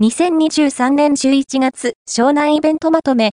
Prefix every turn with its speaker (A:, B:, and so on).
A: 2023年11月、湘南イベントまとめ、